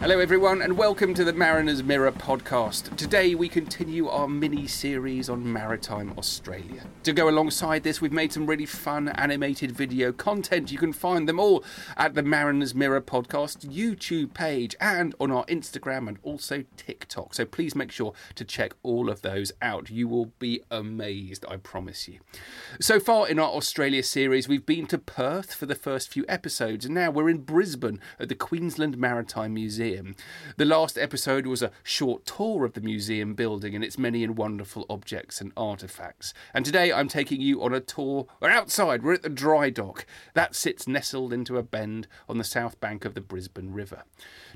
Hello, everyone, and welcome to the Mariner's Mirror podcast. Today, we continue our mini series on maritime Australia. To go alongside this, we've made some really fun animated video content. You can find them all at the Mariner's Mirror podcast YouTube page and on our Instagram and also TikTok. So please make sure to check all of those out. You will be amazed, I promise you. So far in our Australia series, we've been to Perth for the first few episodes, and now we're in Brisbane at the Queensland Maritime Museum. The last episode was a short tour of the museum building and its many and wonderful objects and artefacts. And today I'm taking you on a tour. We're outside, we're at the dry dock. That sits nestled into a bend on the south bank of the Brisbane River.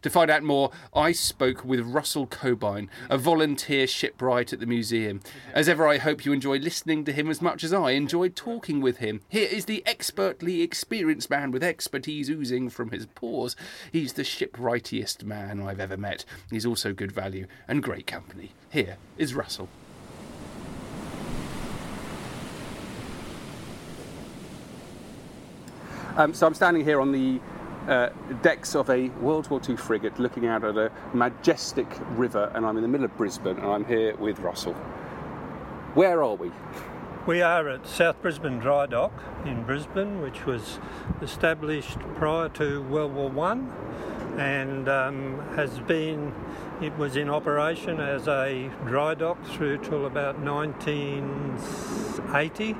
To find out more, I spoke with Russell Cobine, a volunteer shipwright at the museum. As ever, I hope you enjoy listening to him as much as I enjoyed talking with him. Here is the expertly experienced man with expertise oozing from his pores. He's the shipwrightiest man I've ever met. He's also good value and great company. Here is Russell. Um, so I'm standing here on the uh, decks of a World War II frigate looking out at a majestic river, and I'm in the middle of Brisbane, and I'm here with Russell. Where are we? We are at South Brisbane Dry Dock in Brisbane, which was established prior to World War One, and um, has been. It was in operation as a dry dock through till about 1980,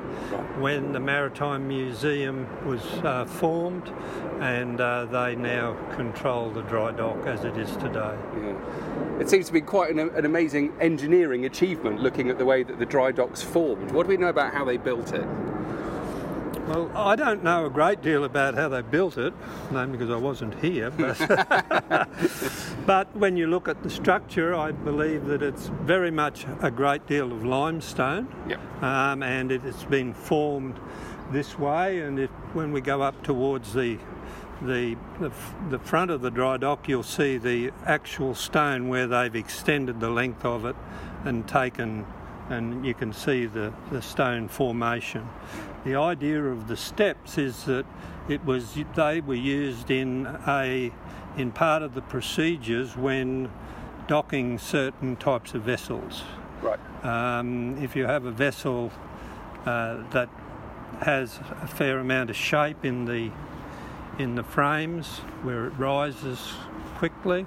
when the Maritime Museum was uh, formed, and uh, they now control the dry dock as it is today. Yeah. It seems to be quite an, an amazing engineering achievement looking at the way that the dry dock's formed. What do we know about how they built it? Well, I don't know a great deal about how they built it, mainly because I wasn't here. But, but when you look at the structure, I believe that it's very much a great deal of limestone, Yep. um, and it has been formed this way. And if, when we go up towards the the, the f- the front of the dry dock, you'll see the actual stone where they've extended the length of it and taken, and you can see the, the stone formation. The idea of the steps is that it was they were used in a in part of the procedures when docking certain types of vessels. Right. Um, if you have a vessel uh, that has a fair amount of shape in the in the frames where it rises quickly,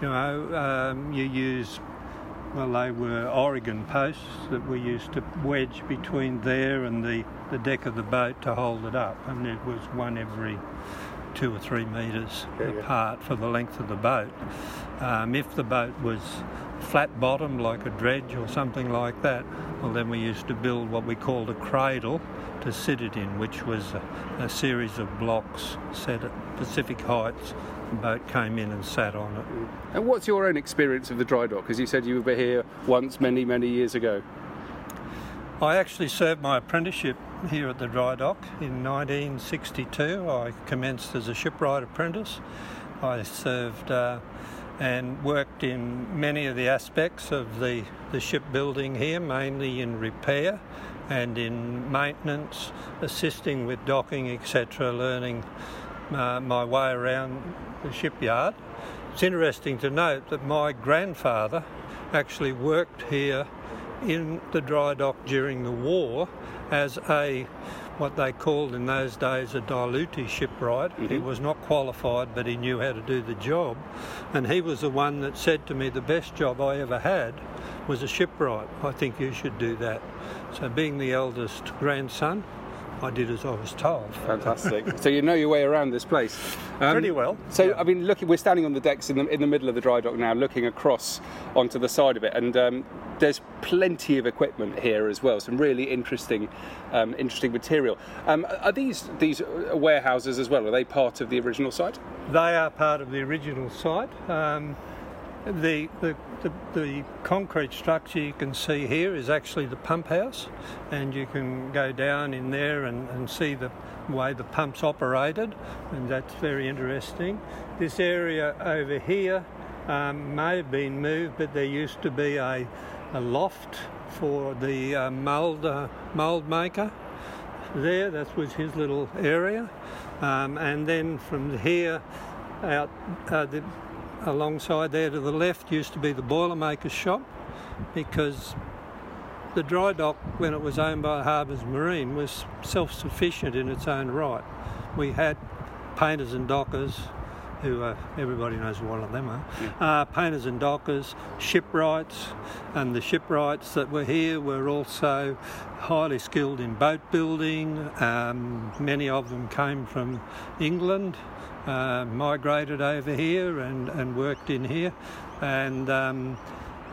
you know, um, you use well, they were Oregon posts that we used to wedge between there and the, the deck of the boat to hold it up, and it was one every two or three metres Yeah, yeah. apart for the length of the boat. Um, if the boat was flat bottom, like a dredge or something like that, well, then we used to build what we called a cradle to sit it in, which was a, a series of blocks set at Pacific heights. Boat came in and sat on it. And what's your own experience of the dry dock? As you said, you were here once many, many years ago. I actually served my apprenticeship here at the dry dock in 1962. I commenced as a shipwright apprentice. I served uh, and worked in many of the aspects of the, the shipbuilding here, mainly in repair and in maintenance, assisting with docking, etc., learning uh, my way around the shipyard. It's interesting to note that my grandfather actually worked here in the dry dock during the war as a what they called in those days a dilutee shipwright. Mm-hmm. He was not qualified, but he knew how to do the job. And he was the one that said to me, The best job I ever had was a shipwright. I think you should do that. So, being the eldest grandson, I did as I was told. Fantastic. so you know your way around this place. Um, Pretty well. So yeah. I mean, looking, we're standing on the decks in the in the middle of the dry dock now, looking across onto the side of it, and um, there's plenty of equipment here as well. Some really interesting, um, interesting material. Um, are these these warehouses as well? Are they part of the original site? They are part of the original site. The, the, the, the, concrete structure you can see here is actually the pump house, and you can go down in there and, and see the way the pumps operated, and that's very interesting. This area over here um, may have been moved, but there used to be a, a loft for the uh, mould, uh, mould maker. There, that was his little area, um, and then from here out, uh, the, alongside there to the left used to be the Boilermaker's shop because the dry dock, when it was owned by Harbours Marine, was self sufficient in its own right. We had painters and dockers, who uh, everybody knows what of them are, yeah. uh, painters and dockers, shipwrights, and the shipwrights that were here were also highly skilled in boat building. Um, many of them came from England uh, migrated over here and, and worked in here. And um,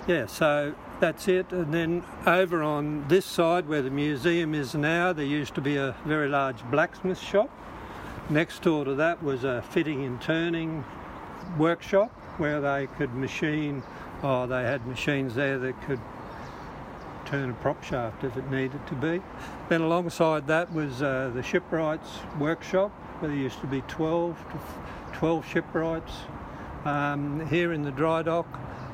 yeah, so that's it. And then over on this side where the museum is now, there used to be a very large blacksmith shop. Next door to that was a fitting and turning workshop where they could machine, oh, they had machines there that could turn a prop shaft if it needed to be. Then alongside that was uh, the shipwright's workshop there used to be 12 to 12 shipwrights um, here in the dry dock,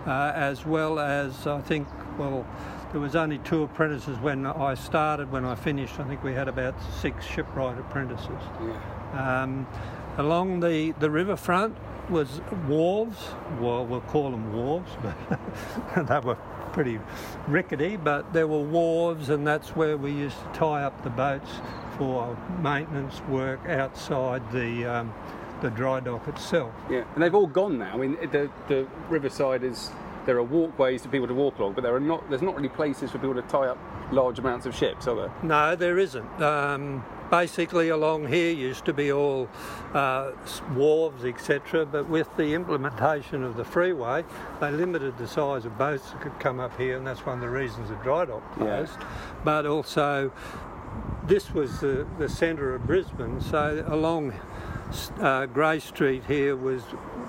uh, as well as I think, well, there was only two apprentices when I started. When I finished, I think we had about six shipwright apprentices. Yeah. Um, along the, the riverfront was wharves. Well, we'll call them wharves, but they were pretty rickety. But there were wharves, and that's where we used to tie up the boats for maintenance work outside the um, the dry dock itself. Yeah, and they've all gone now. I mean, the the riverside is there are walkways for people to walk along, but there are not. There's not really places for people to tie up large amounts of ships, are there? No, there isn't. Um, basically, along here used to be all uh, wharves, etc. But with the implementation of the freeway, they limited the size of boats that could come up here, and that's one of the reasons the dry dock closed. Yeah. But also, this was the, the centre of Brisbane, so along uh, Grey Street here was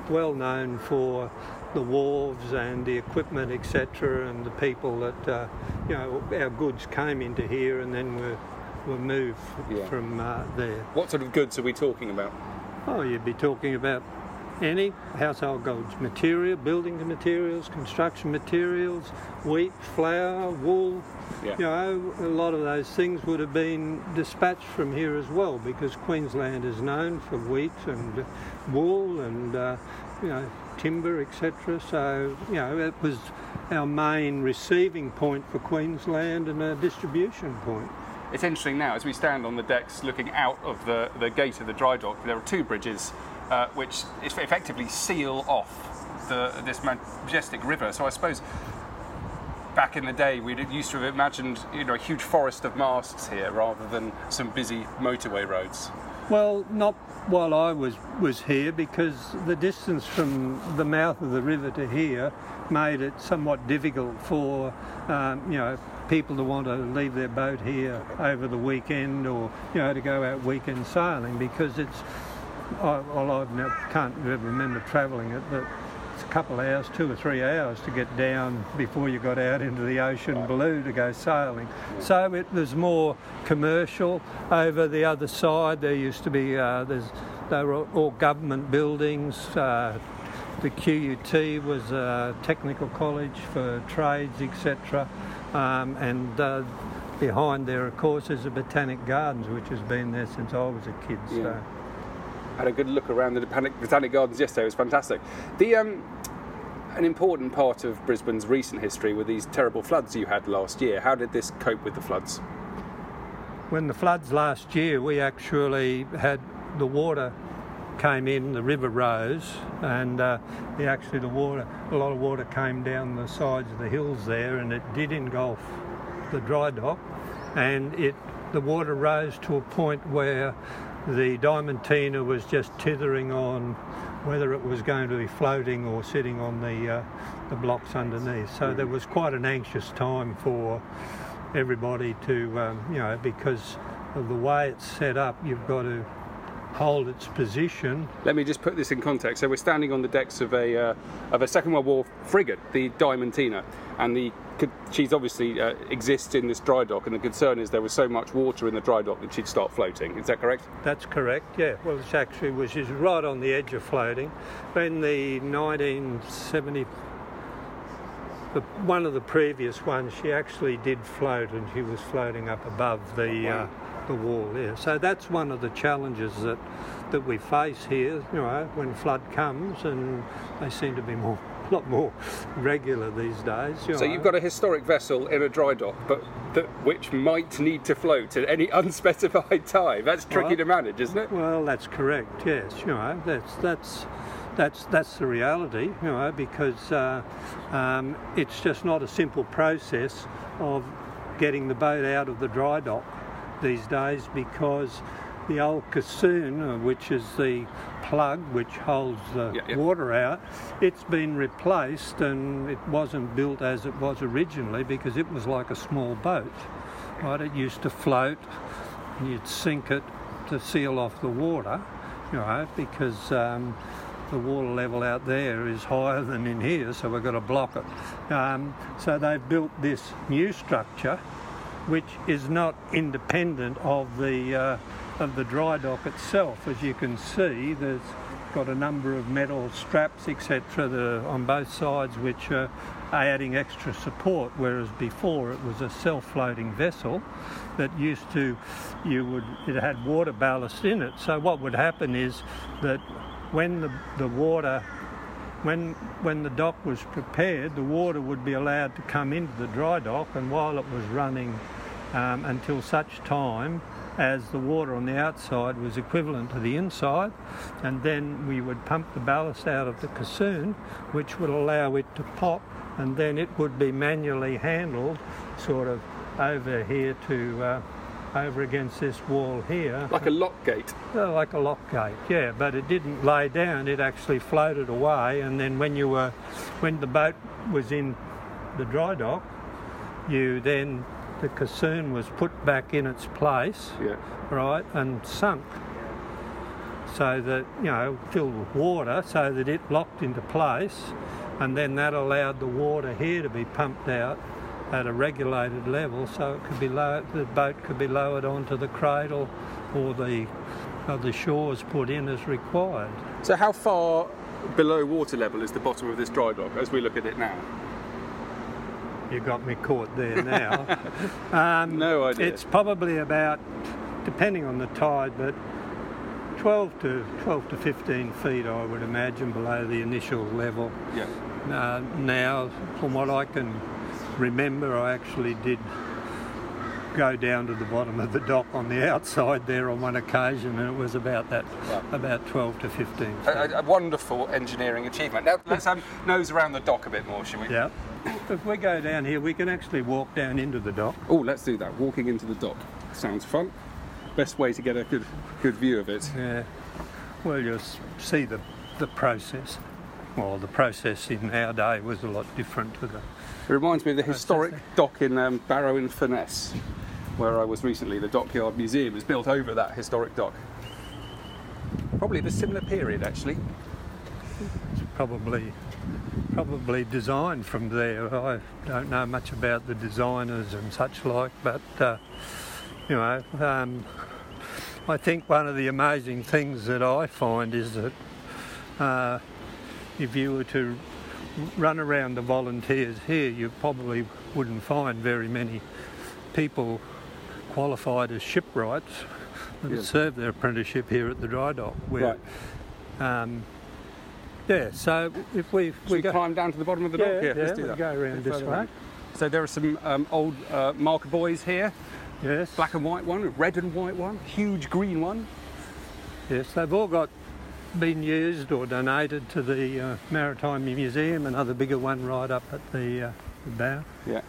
well known for the wharves and the equipment, etc., and the people that uh, you know our goods came into here and then were were moved yeah. from uh, there. What sort of goods are we talking about? Oh, you'd be talking about any household goods, material, building materials, construction materials, wheat, flour, wool. Yeah. You know, a lot of those things would have been dispatched from here as well because Queensland is known for wheat and wool and uh, you know timber, etc. So you know it was our main receiving point for Queensland and a distribution point. It's interesting now as we stand on the decks looking out of the, the gate of the dry dock. There are two bridges uh, which effectively seal off the, this majestic river. So I suppose back in the day we used to have imagined you know a huge forest of masts here rather than some busy motorway roads. Well, not while I was was here because the distance from the mouth of the river to here made it somewhat difficult for um, you know people to want to leave their boat here over the weekend or you know to go out weekend sailing because it's I, well, I can't remember travelling it, but it's a couple of hours, two or three hours to get down before you got out into the ocean blue to go sailing. So it was more commercial. Over the other side, there used to be uh, there's they were all government buildings. Uh, the QUT was a technical college for trades, etc. Um, and uh, behind there, of course, is the Botanic Gardens, which has been there since I was a kid. Yeah. Had a good look around the Botanic Gardens yesterday. It was fantastic. The um, an important part of Brisbane's recent history were these terrible floods you had last year. How did this cope with the floods? When the floods last year, we actually had the water came in, the river rose, and uh, the, actually the water, a lot of water came down the sides of the hills there, and it did engulf the dry dock, and it the water rose to a point where the Diamantina was just tithering on whether it was going to be floating or sitting on the uh, the blocks underneath. So there was quite an anxious time for everybody to, um, you know, because of the way it's set up, you've got to hold its position. Let me just put this in context. So we're standing on the decks of a uh, of a Second World War frigate, the Diamantina, and the she's obviously uh, exists in this dry dock, and the concern is there was so much water in the dry dock that she'd start floating. Is that correct? That's correct. Yeah. Well, it's actually was she's right on the edge of floating. In the 1970 the, one of the previous ones, she actually did float, and she was floating up above the uh, the wall. Yeah. So that's one of the challenges that that we face here. You know, when flood comes, and they seem to be more. A lot more regular these days. You So know. you've got a historic vessel in a dry dock, but that, which might need to float at any unspecified time. That's tricky Well- to manage, isn't it? Well, that's correct. Yes, you know that's that's that's that's the reality. You know because uh, um, it's just not a simple process of getting the boat out of the dry dock these days because the old caisson, which is the plug which holds the Yeah, yeah. water out, it's been replaced and it wasn't built as it was originally because it was like a small boat. Right, it used to float and you'd sink it to seal off the water, you know, because um, the water level out there is higher than in here, so we've got to block it. Um, so they've built this new structure, which is not independent of the uh, of the dry dock itself. As you can see, there's got a number of metal straps, etc., on both sides, which are adding extra support. Whereas before it was a self-floating vessel that used to, you would, it had water ballast in it. So what would happen is that when the, the water when when the dock was prepared, the water would be allowed to come into the dry dock, and while it was running um, until such time as the water on the outside was equivalent to the inside, and then we would pump the ballast out of the caisson, which would allow it to pop, and then it would be manually handled, sort of over here to. Uh, over against this wall here, Like a lock gate. uh, like a lock gate, yeah, but it didn't lay down, it actually floated away and then when you were when the boat was in the dry dock, you then the caisson was put back in its place, Yeah. right, and sunk. So that, you know, filled with water so that it locked into place and then that allowed the water here to be pumped out at a regulated level so it could be low, the boat could be lowered onto the cradle or the or the shores put in as required. So how far below water level is the bottom of this dry dock as we look at it now? You got me caught there now. um, No idea. It's probably about, depending on the tide, but 12 to 12 to 15 feet, I would imagine, below the initial level. Yeah. Uh, now, from what I can remember, I actually did go down to the bottom of the dock on the outside there on one occasion, and it was about that, about 12 to 15. A, a- a wonderful engineering achievement. Now let's um, nose around the dock a bit more, shall we? Yeah. If we go down here, we can actually walk down into the dock. Oh, let's do that. Walking into the dock sounds fun. Best way to get a good good view of it. Yeah. Well, you'll see the, the process. Well, the process in our day was a lot different to the. It reminds me of the historic dock in um, Barrow in Furness, where I was recently. The Dockyard Museum is built over that historic dock. Probably of a similar period, actually. Probably, probably designed from there. I don't know much about the designers and such like, but uh, you know, um, I think one of the amazing things that I find is that uh, if you were to run around the volunteers here, you probably wouldn't find very many people qualified as shipwrights that Yeah. serve their apprenticeship here at the dry dock. Where, um, yeah, so if we, Should we go, climb down to the bottom of the yeah, dock? yeah, let's do that. go around this way. around. So there are some um, old uh, marker buoys here. Yes, Black and white one, red and white one, huge green one. yes, they've all got been used or donated to the uh, Maritime Museum, another bigger one right up at the, uh, the bow. Yeah.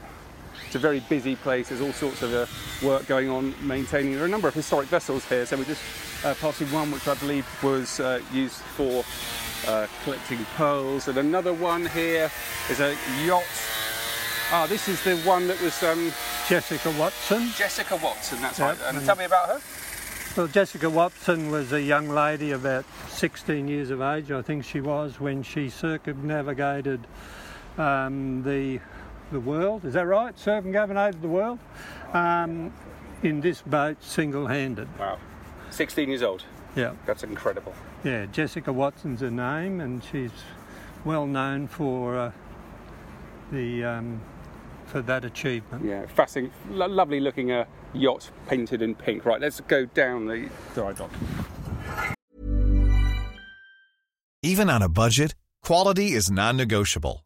It's a very busy place. There's all sorts of uh, work going on maintaining. There are a number of historic vessels here. So we're just uh, passing one which I believe was uh, used for uh, collecting pearls. And another one here is a yacht. Ah, this is the one that was um, Jessica Watson. Jessica Watson. That's Yep, right. And and- tell me about her. Well, Jessica Watson was a young lady about 16 years of age, I think she was, when she circumnavigated um, the the world. Is that right? Circumnavigated the world um, in this boat, single-handed. Wow. 16 years old. Yeah, That's incredible. yeah. Jessica Watson's her name, and she's well known for uh, the um, for that achievement. Yeah, fascinating, lo- lovely looking uh, yacht painted in pink. Right, let's go down the dry dock. Even on a budget, quality is non-negotiable.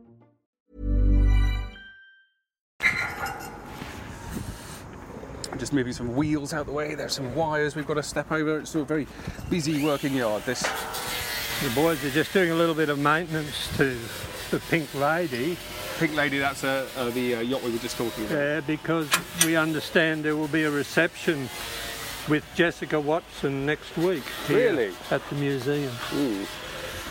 Just moving some wheels out the way. There's some wires we've got to step over. It's a very busy working yard. This. The boys are just doing a little bit of maintenance to the Pink Lady. Pink Lady, that's uh, uh, the uh, yacht we were just talking about. Yeah, because we understand there will be a reception with Jessica Watson next week. here Really? At the museum. Ooh.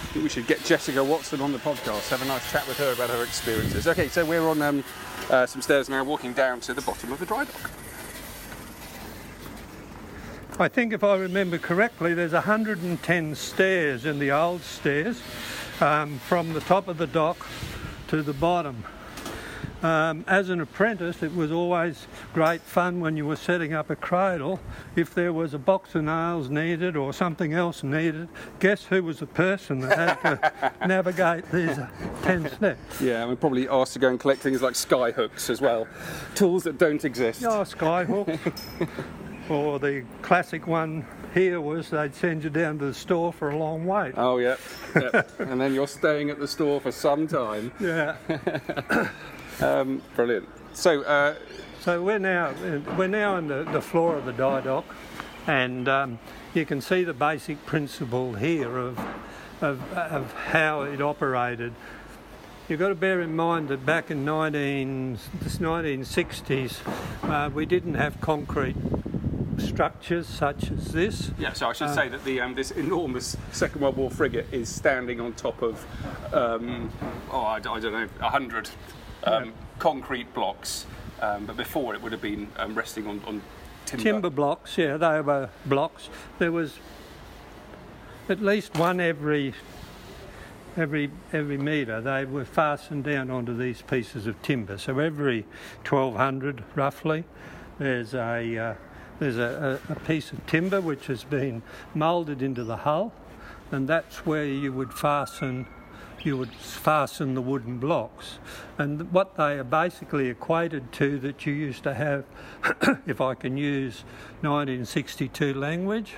I think we should get Jessica Watson on the podcast, have a nice chat with her about her experiences. Okay, so we're on um, uh, some stairs now, walking down to the bottom of the dry dock. I think if I remember correctly, there's 110 stairs in the old stairs um, from the top of the dock to the bottom. Um, as an apprentice, it was always great fun when you were setting up a cradle. If there was a box of nails needed or something else needed, guess who was the person that had to navigate these uh, 10 steps? Yeah, and we're probably asked to go and collect things like sky hooks as well, tools that don't exist. Oh, skyhook. or the classic one here was they'd send you down to the store for a long wait. Oh, yeah. yeah. and then you're staying at the store for some time. Yeah. Um, Brilliant. So, uh, so we're now we're now on the, the floor of the dry dock, and um, you can see the basic principle here of, of of how it operated. You've got to bear in mind that back in 19, 1960s, uh, we didn't have concrete structures such as this. Yeah, so I should uh, say that the um, this enormous Second World War frigate is standing on top of, um, oh, I, I don't know, 100 um, yeah. concrete blocks, um, but before it would have been um, resting on, on timber. timber. blocks, yeah, they were blocks. There was at least one every every every metre. They were fastened down onto these pieces of timber. So every 1200 roughly, there's a uh, there's a, a, piece of timber which has been moulded into the hull, and that's where you would fasten you would fasten the wooden blocks. And what they are basically equated to that you used to have, if I can use 1962 language,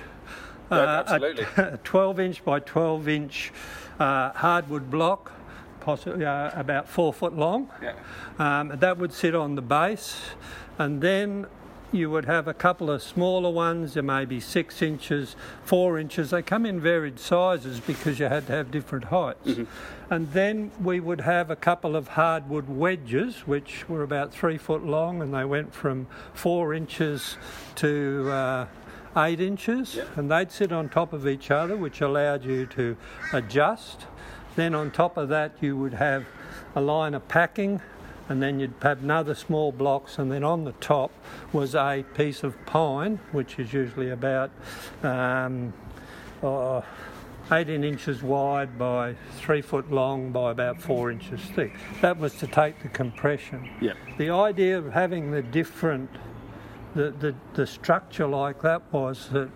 Yeah, uh, absolutely. a 12 inch by 12 inch uh, hardwood block, possibly uh, about four foot long. Yeah. Um, that would sit on the base, and then you would have a couple of smaller ones. There may be six inches, four inches. They come in varied sizes because you had to have different heights. And then we would have a couple of hardwood wedges, which were about three foot long, and they went from four inches to uh, eight inches, and they'd sit on top of each other, which allowed you to adjust. Then on top of that, you would have a line of packing, and then you'd have another small blocks, and then on the top was a piece of pine, which is usually about um, uh, 18 inches wide by three foot long by about four inches thick. That was to take the compression. Yeah. The idea of having the different, the, the, the structure like that was that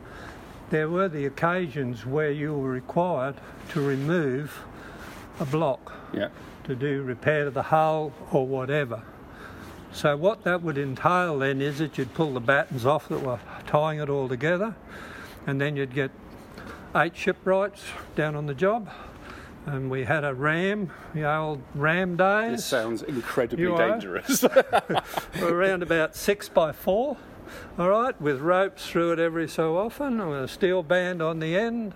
there were the occasions where you were required to remove a block Yeah. to do repair to the hull or whatever. So what that would entail then is that you'd pull the battens off that were tying it all together, and then you'd get eight shipwrights down on the job. And we had a ram, the old ram days. This sounds incredibly You dangerous. around about six by four, all right, with ropes through it every so often, with a steel band on the end.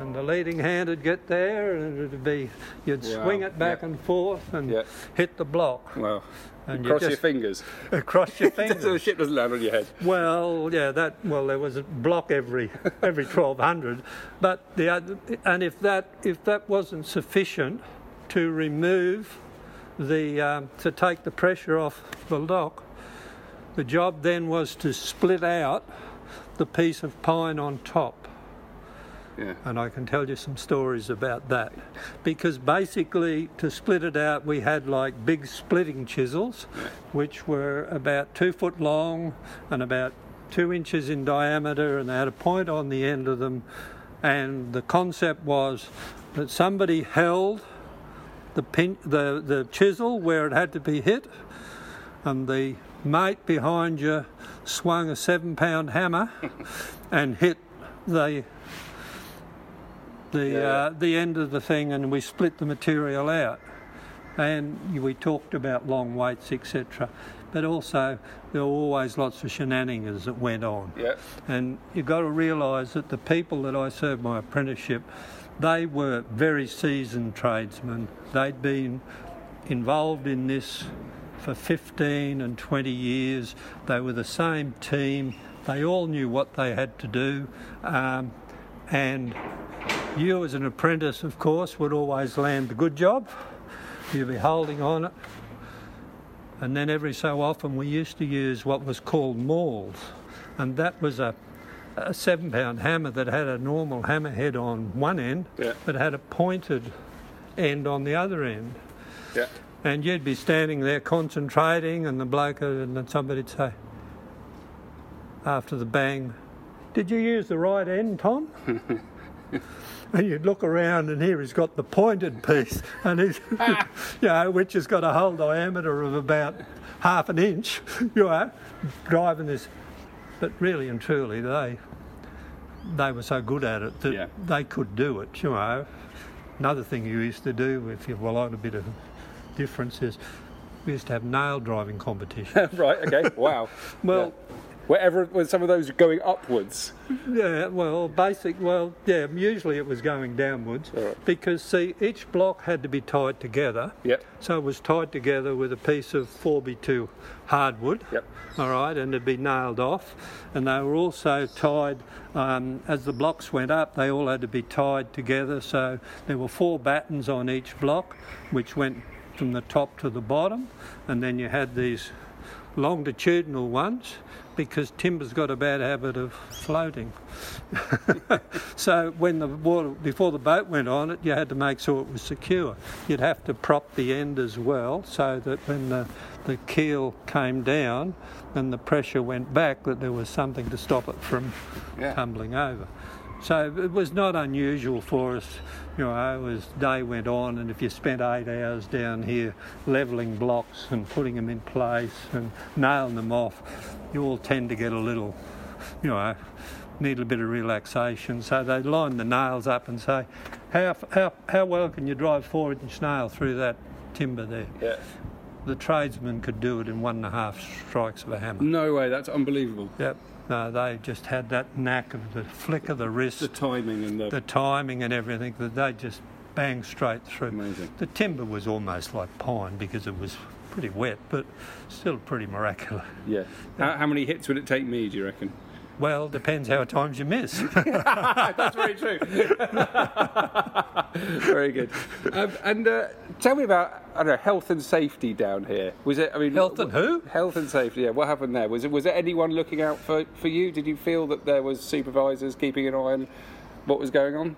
And the leading hand would get there, and it'd be you'd Wow, swing it back yeah. and forth and Yeah. hit the block. well, And you you cross your fingers. Across your fingers. so the ship doesn't land on your head. Well, yeah, that well, there was a block every every twelve hundred, but the other, and if that if that wasn't sufficient to remove the um, to take the pressure off the lock, the job then was to split out the piece of pine on top. Yeah. And I can tell you some stories about that. Because basically, to split it out, we had like big splitting chisels, which were about two foot long and about two inches in diameter, and they had a point on the end of them. And the concept was that somebody held the, pin, the, the chisel where it had to be hit, and the mate behind you swung a seven pound hammer and hit the the Yeah, uh, the end of the thing, and we split the material out. And we talked about long weights, etc. But also, there were always lots of shenanigans that went on. Yeah. And you've got to realise that the people that I served my apprenticeship, they were very seasoned tradesmen. They'd been involved in this for 15 and 20 years. They were the same team. They all knew what they had to do. Um, and you, as an apprentice, of course, would always land the good job. You'd be holding on it. And then every so often, we used to use what was called mauls. And that was a, a seven pound hammer that had a normal hammer head on one end, Yeah. but had a pointed end on the other end. Yeah. And you'd be standing there concentrating, and the bloke, uh, and then somebody'd say, after the bang, Did you use the right end, Tom? and you'd look around, and here he's got the pointed piece, and he's, you know, which has got a whole diameter of about half an inch, you know, driving this. But really and truly, they they were so good at it that Yeah. they could do it, you know. Another thing you used to do, if you well, like a bit of difference, is we used to have nail driving competition. right. Okay. Wow. well, Wherever when some of those are going upwards. yeah, well, basic, well, yeah, usually it was going downwards right. because see, each block had to be tied together. Yep. So it was tied together with a piece of 4x2 hardwood. Yep. All right, and it'd be nailed off. And they were also tied, um, as the blocks went up, they all had to be tied together. So there were four battens on each block, which went from the top to the bottom. And then you had these longitudinal ones, because timber's got a bad habit of floating. so when the water, before the boat went on it, you had to make sure it was secure. You'd have to prop the end as well so that when the, the keel came down and the pressure went back, that there was something to stop it from Yeah. tumbling over. So it was not unusual for us, you know, as the day went on, and if you spent eight hours down here levelling blocks and putting them in place and nailing them off, you all tend to get a little, you know, need a bit of relaxation. So they line the nails up and say, how, how, how well can you drive four inch nail through that timber there? Yeah. The tradesman could do it in one and a half strikes of a hammer. No way, that's unbelievable. Yep. No, they just had that knack of the flick of the wrist, The timing and the. the timing and everything that they just bang straight through. Amazing. The timber was almost like pine because it was pretty wet, but still pretty miraculous. yeah. How, how many hits would it take me, do you reckon? Well, depends how times you miss. That's very true. very good. Um, and uh, tell me about I don't know health and safety down here. Was it? I mean, Health and who? Health and safety. Yeah. What happened there? Was it? Was there anyone looking out for, for you? Did you feel that there was supervisors keeping an eye on what was going on?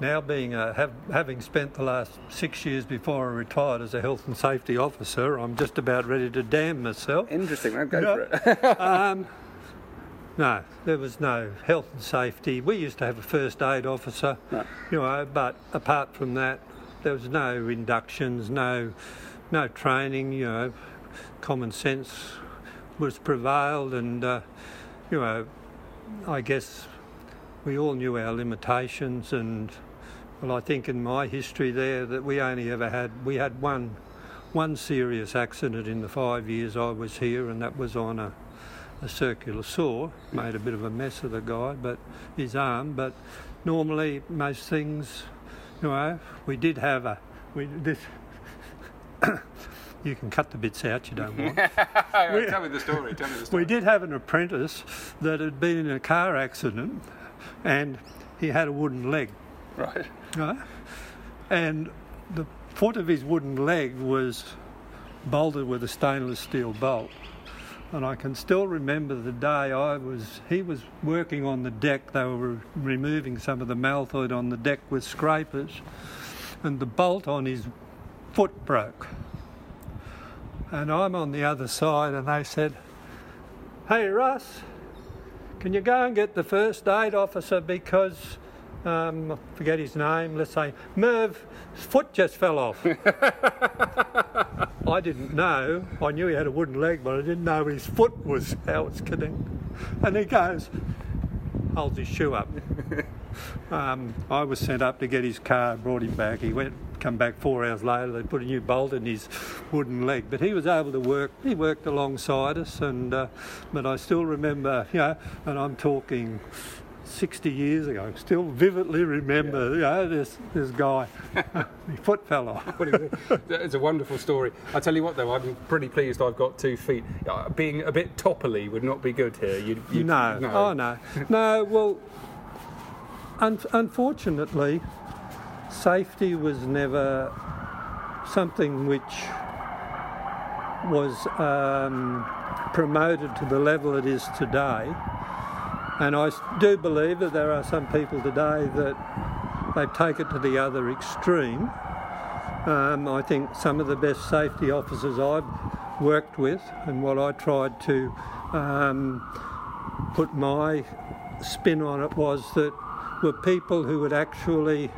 now, being a, have, having spent the last six years before I retired as a health and safety officer, I'm just about ready to damn myself. Interesting. I'll go for it. um, no, there was no health and safety. We used to have a first aid officer, Right. you know, but apart from that, there was no inductions, no, no training. You know, common sense was prevailed, and uh, you know, I guess we all knew our limitations. And well, I think in my history there that we only ever had we had one one serious accident in the five years I was here, and that was on a, a circular saw. Made a bit of a mess of the guy, but his arm. But normally, most things, you know, we did have a. We this. you can cut the bits out you don't want. tell me the story. Tell me the story. We did have an apprentice that had been in a car accident, and he had a wooden leg. Right. Right? And the foot of his wooden leg was bolted with a stainless steel bolt. And I can still remember the day I was, he was working on the deck, they were re- removing some of the malthoid on the deck with scrapers, and the bolt on his foot broke. And I'm on the other side, and they said, Hey Russ, can you go and get the first aid officer because um, I forget his name, let's say Merv, foot just fell off. I didn't know. I knew he had a wooden leg, but I didn't know his foot was how it's connected. And he goes, holds his shoe up. Um, I was sent up to get his car, brought him back. He went, come back four hours later. They put a new bolt in his wooden leg, but he was able to work. He worked alongside us, and uh, but I still remember, you know, and I'm talking 60 years ago. Still vividly remember, you know, this this guy. his foot fell off. It's a wonderful story. I tell you what, though, I'm pretty pleased I've got two feet. Uh, Being a bit topply would not be good here. You'd, you'd, No. Oh no. No. Well, un- unfortunately, safety was never something which was um, promoted to the level it is today. And I do believe that there are some people today that they take it to the other extreme. Um, I think some of the best safety officers I've worked with, and what I tried to um, put my spin on it was that were people who had actually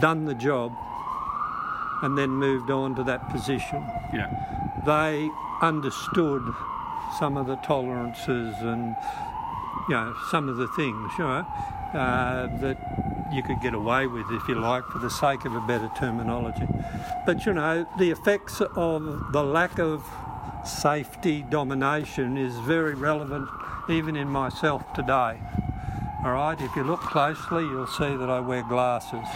done the job and then moved on to that position. Yeah. They understood some of the tolerances and you know some of the things you know uh, that you could get away with if you like for the sake of a better terminology but you know the effects of the lack of safety domination is very relevant even in myself today all right if you look closely you'll see that I wear glasses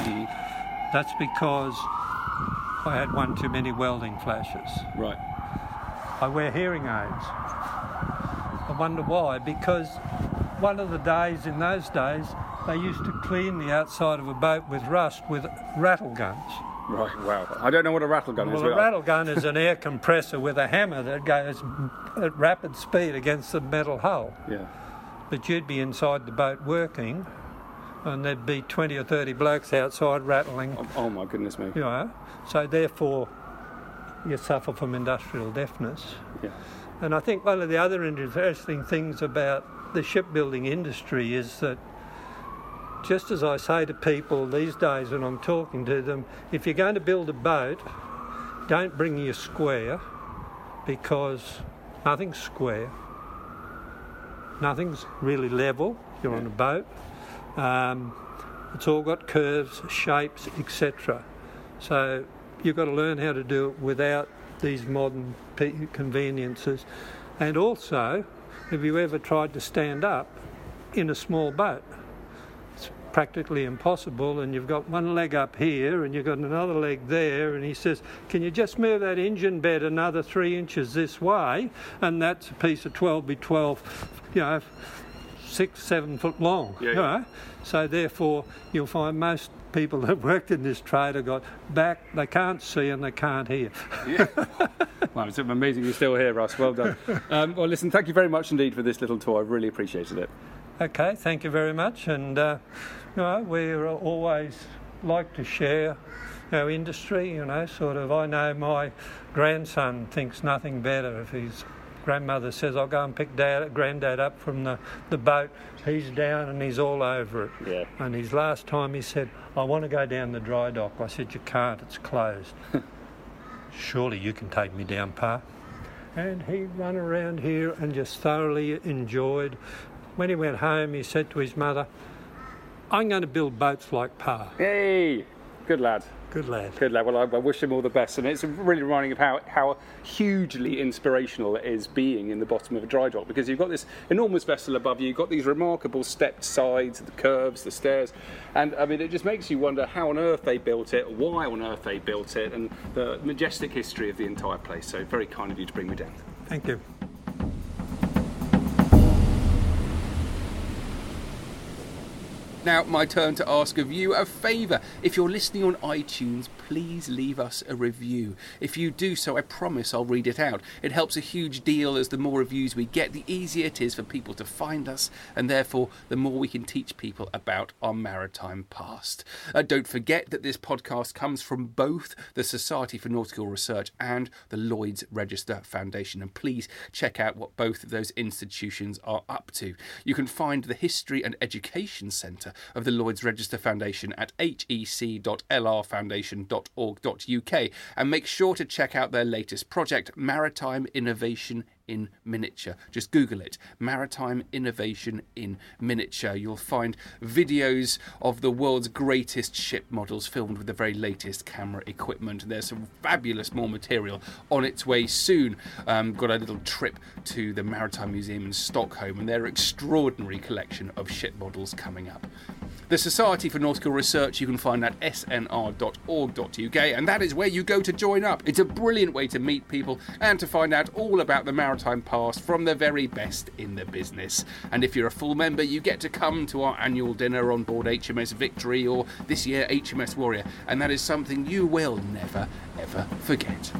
that's because I had one too many welding flashes Right. I wear hearing aids. I wonder why. Because one of the days in those days, they used to clean the outside of a boat with rust with rattle guns. Right, wow. I don't know what a rattle gun is. Well, a rattle gun is an air compressor with a hammer that goes at rapid speed against the metal hull. Yeah. But you'd be inside the boat working, and there'd be 20 or 30 blokes outside rattling, Oh, oh my goodness me. you know. So, therefore, you suffer from industrial deafness. Yeah. And I think one of the other interesting things about the shipbuilding industry is that just as I say to people these days when I'm talking to them, if you're going to build a boat, don't bring your square because nothing's square. Nothing's really level. You're on a boat. Um, it's all got curves, shapes, etc. So you've got to learn how to do it without these modern conveniences. And also, have you ever tried to stand up in a small boat? It's practically impossible, and you've got one leg up here and you've got another leg there. And he says, Can you just move that engine bed another three inches this way? And that's a piece of 12 by 12, you know, six, seven foot long. Yeah, you yeah. know? So therefore, you'll find most people that worked in this trade have got back, they can't see and they can't hear. Wow, it's amazing you're still here, Russ. Well done. Um, well, listen, thank you very much indeed for this little tour. I've really appreciated it. Okay, thank you very much. And uh, you know, we always like to share our industry. You know, sort of. I know my grandson thinks nothing better if his grandmother says, "I'll go and pick dad, granddad up from the, the boat." He's down and he's all over it. Yeah. And his last time he said, "I want to go down the dry dock." I said, "You can't. It's closed." Surely you can take me down, Pa. And he ran around here and just thoroughly enjoyed. When he went home, he said to his mother, I'm going to build boats like Pa. Hey, good lad. Good lad. Good lad. Well, I, I wish him all the best, and it's really reminding of how, how hugely inspirational it is being in the bottom of a dry dock because you've got this enormous vessel above you, you've got these remarkable stepped sides, the curves, the stairs, and I mean, it just makes you wonder how on earth they built it, why on earth they built it, and the majestic history of the entire place. So, very kind of you to bring me down. Thank you. Now, my turn to ask of you a favour. If you're listening on iTunes, please leave us a review. If you do so, I promise I'll read it out. It helps a huge deal as the more reviews we get, the easier it is for people to find us, and therefore the more we can teach people about our maritime past. Uh, don't forget that this podcast comes from both the Society for Nautical Research and the Lloyd's Register Foundation, and please check out what both of those institutions are up to. You can find the History and Education Centre of the Lloyd's Register Foundation at hec.lrfoundation.org.uk and make sure to check out their latest project, Maritime Innovation in Miniature. Just Google it Maritime Innovation in Miniature. You'll find videos of the world's greatest ship models filmed with the very latest camera equipment. There's some fabulous more material on its way soon. Um, got a little trip to the Maritime Museum in Stockholm and their extraordinary collection of ship models coming up. The Society for Nautical Research you can find at snr.org.uk, and that is where you go to join up. It's a brilliant way to meet people and to find out all about the maritime past from the very best in the business. And if you're a full member, you get to come to our annual dinner on board HMS Victory or this year HMS Warrior, and that is something you will never, ever forget.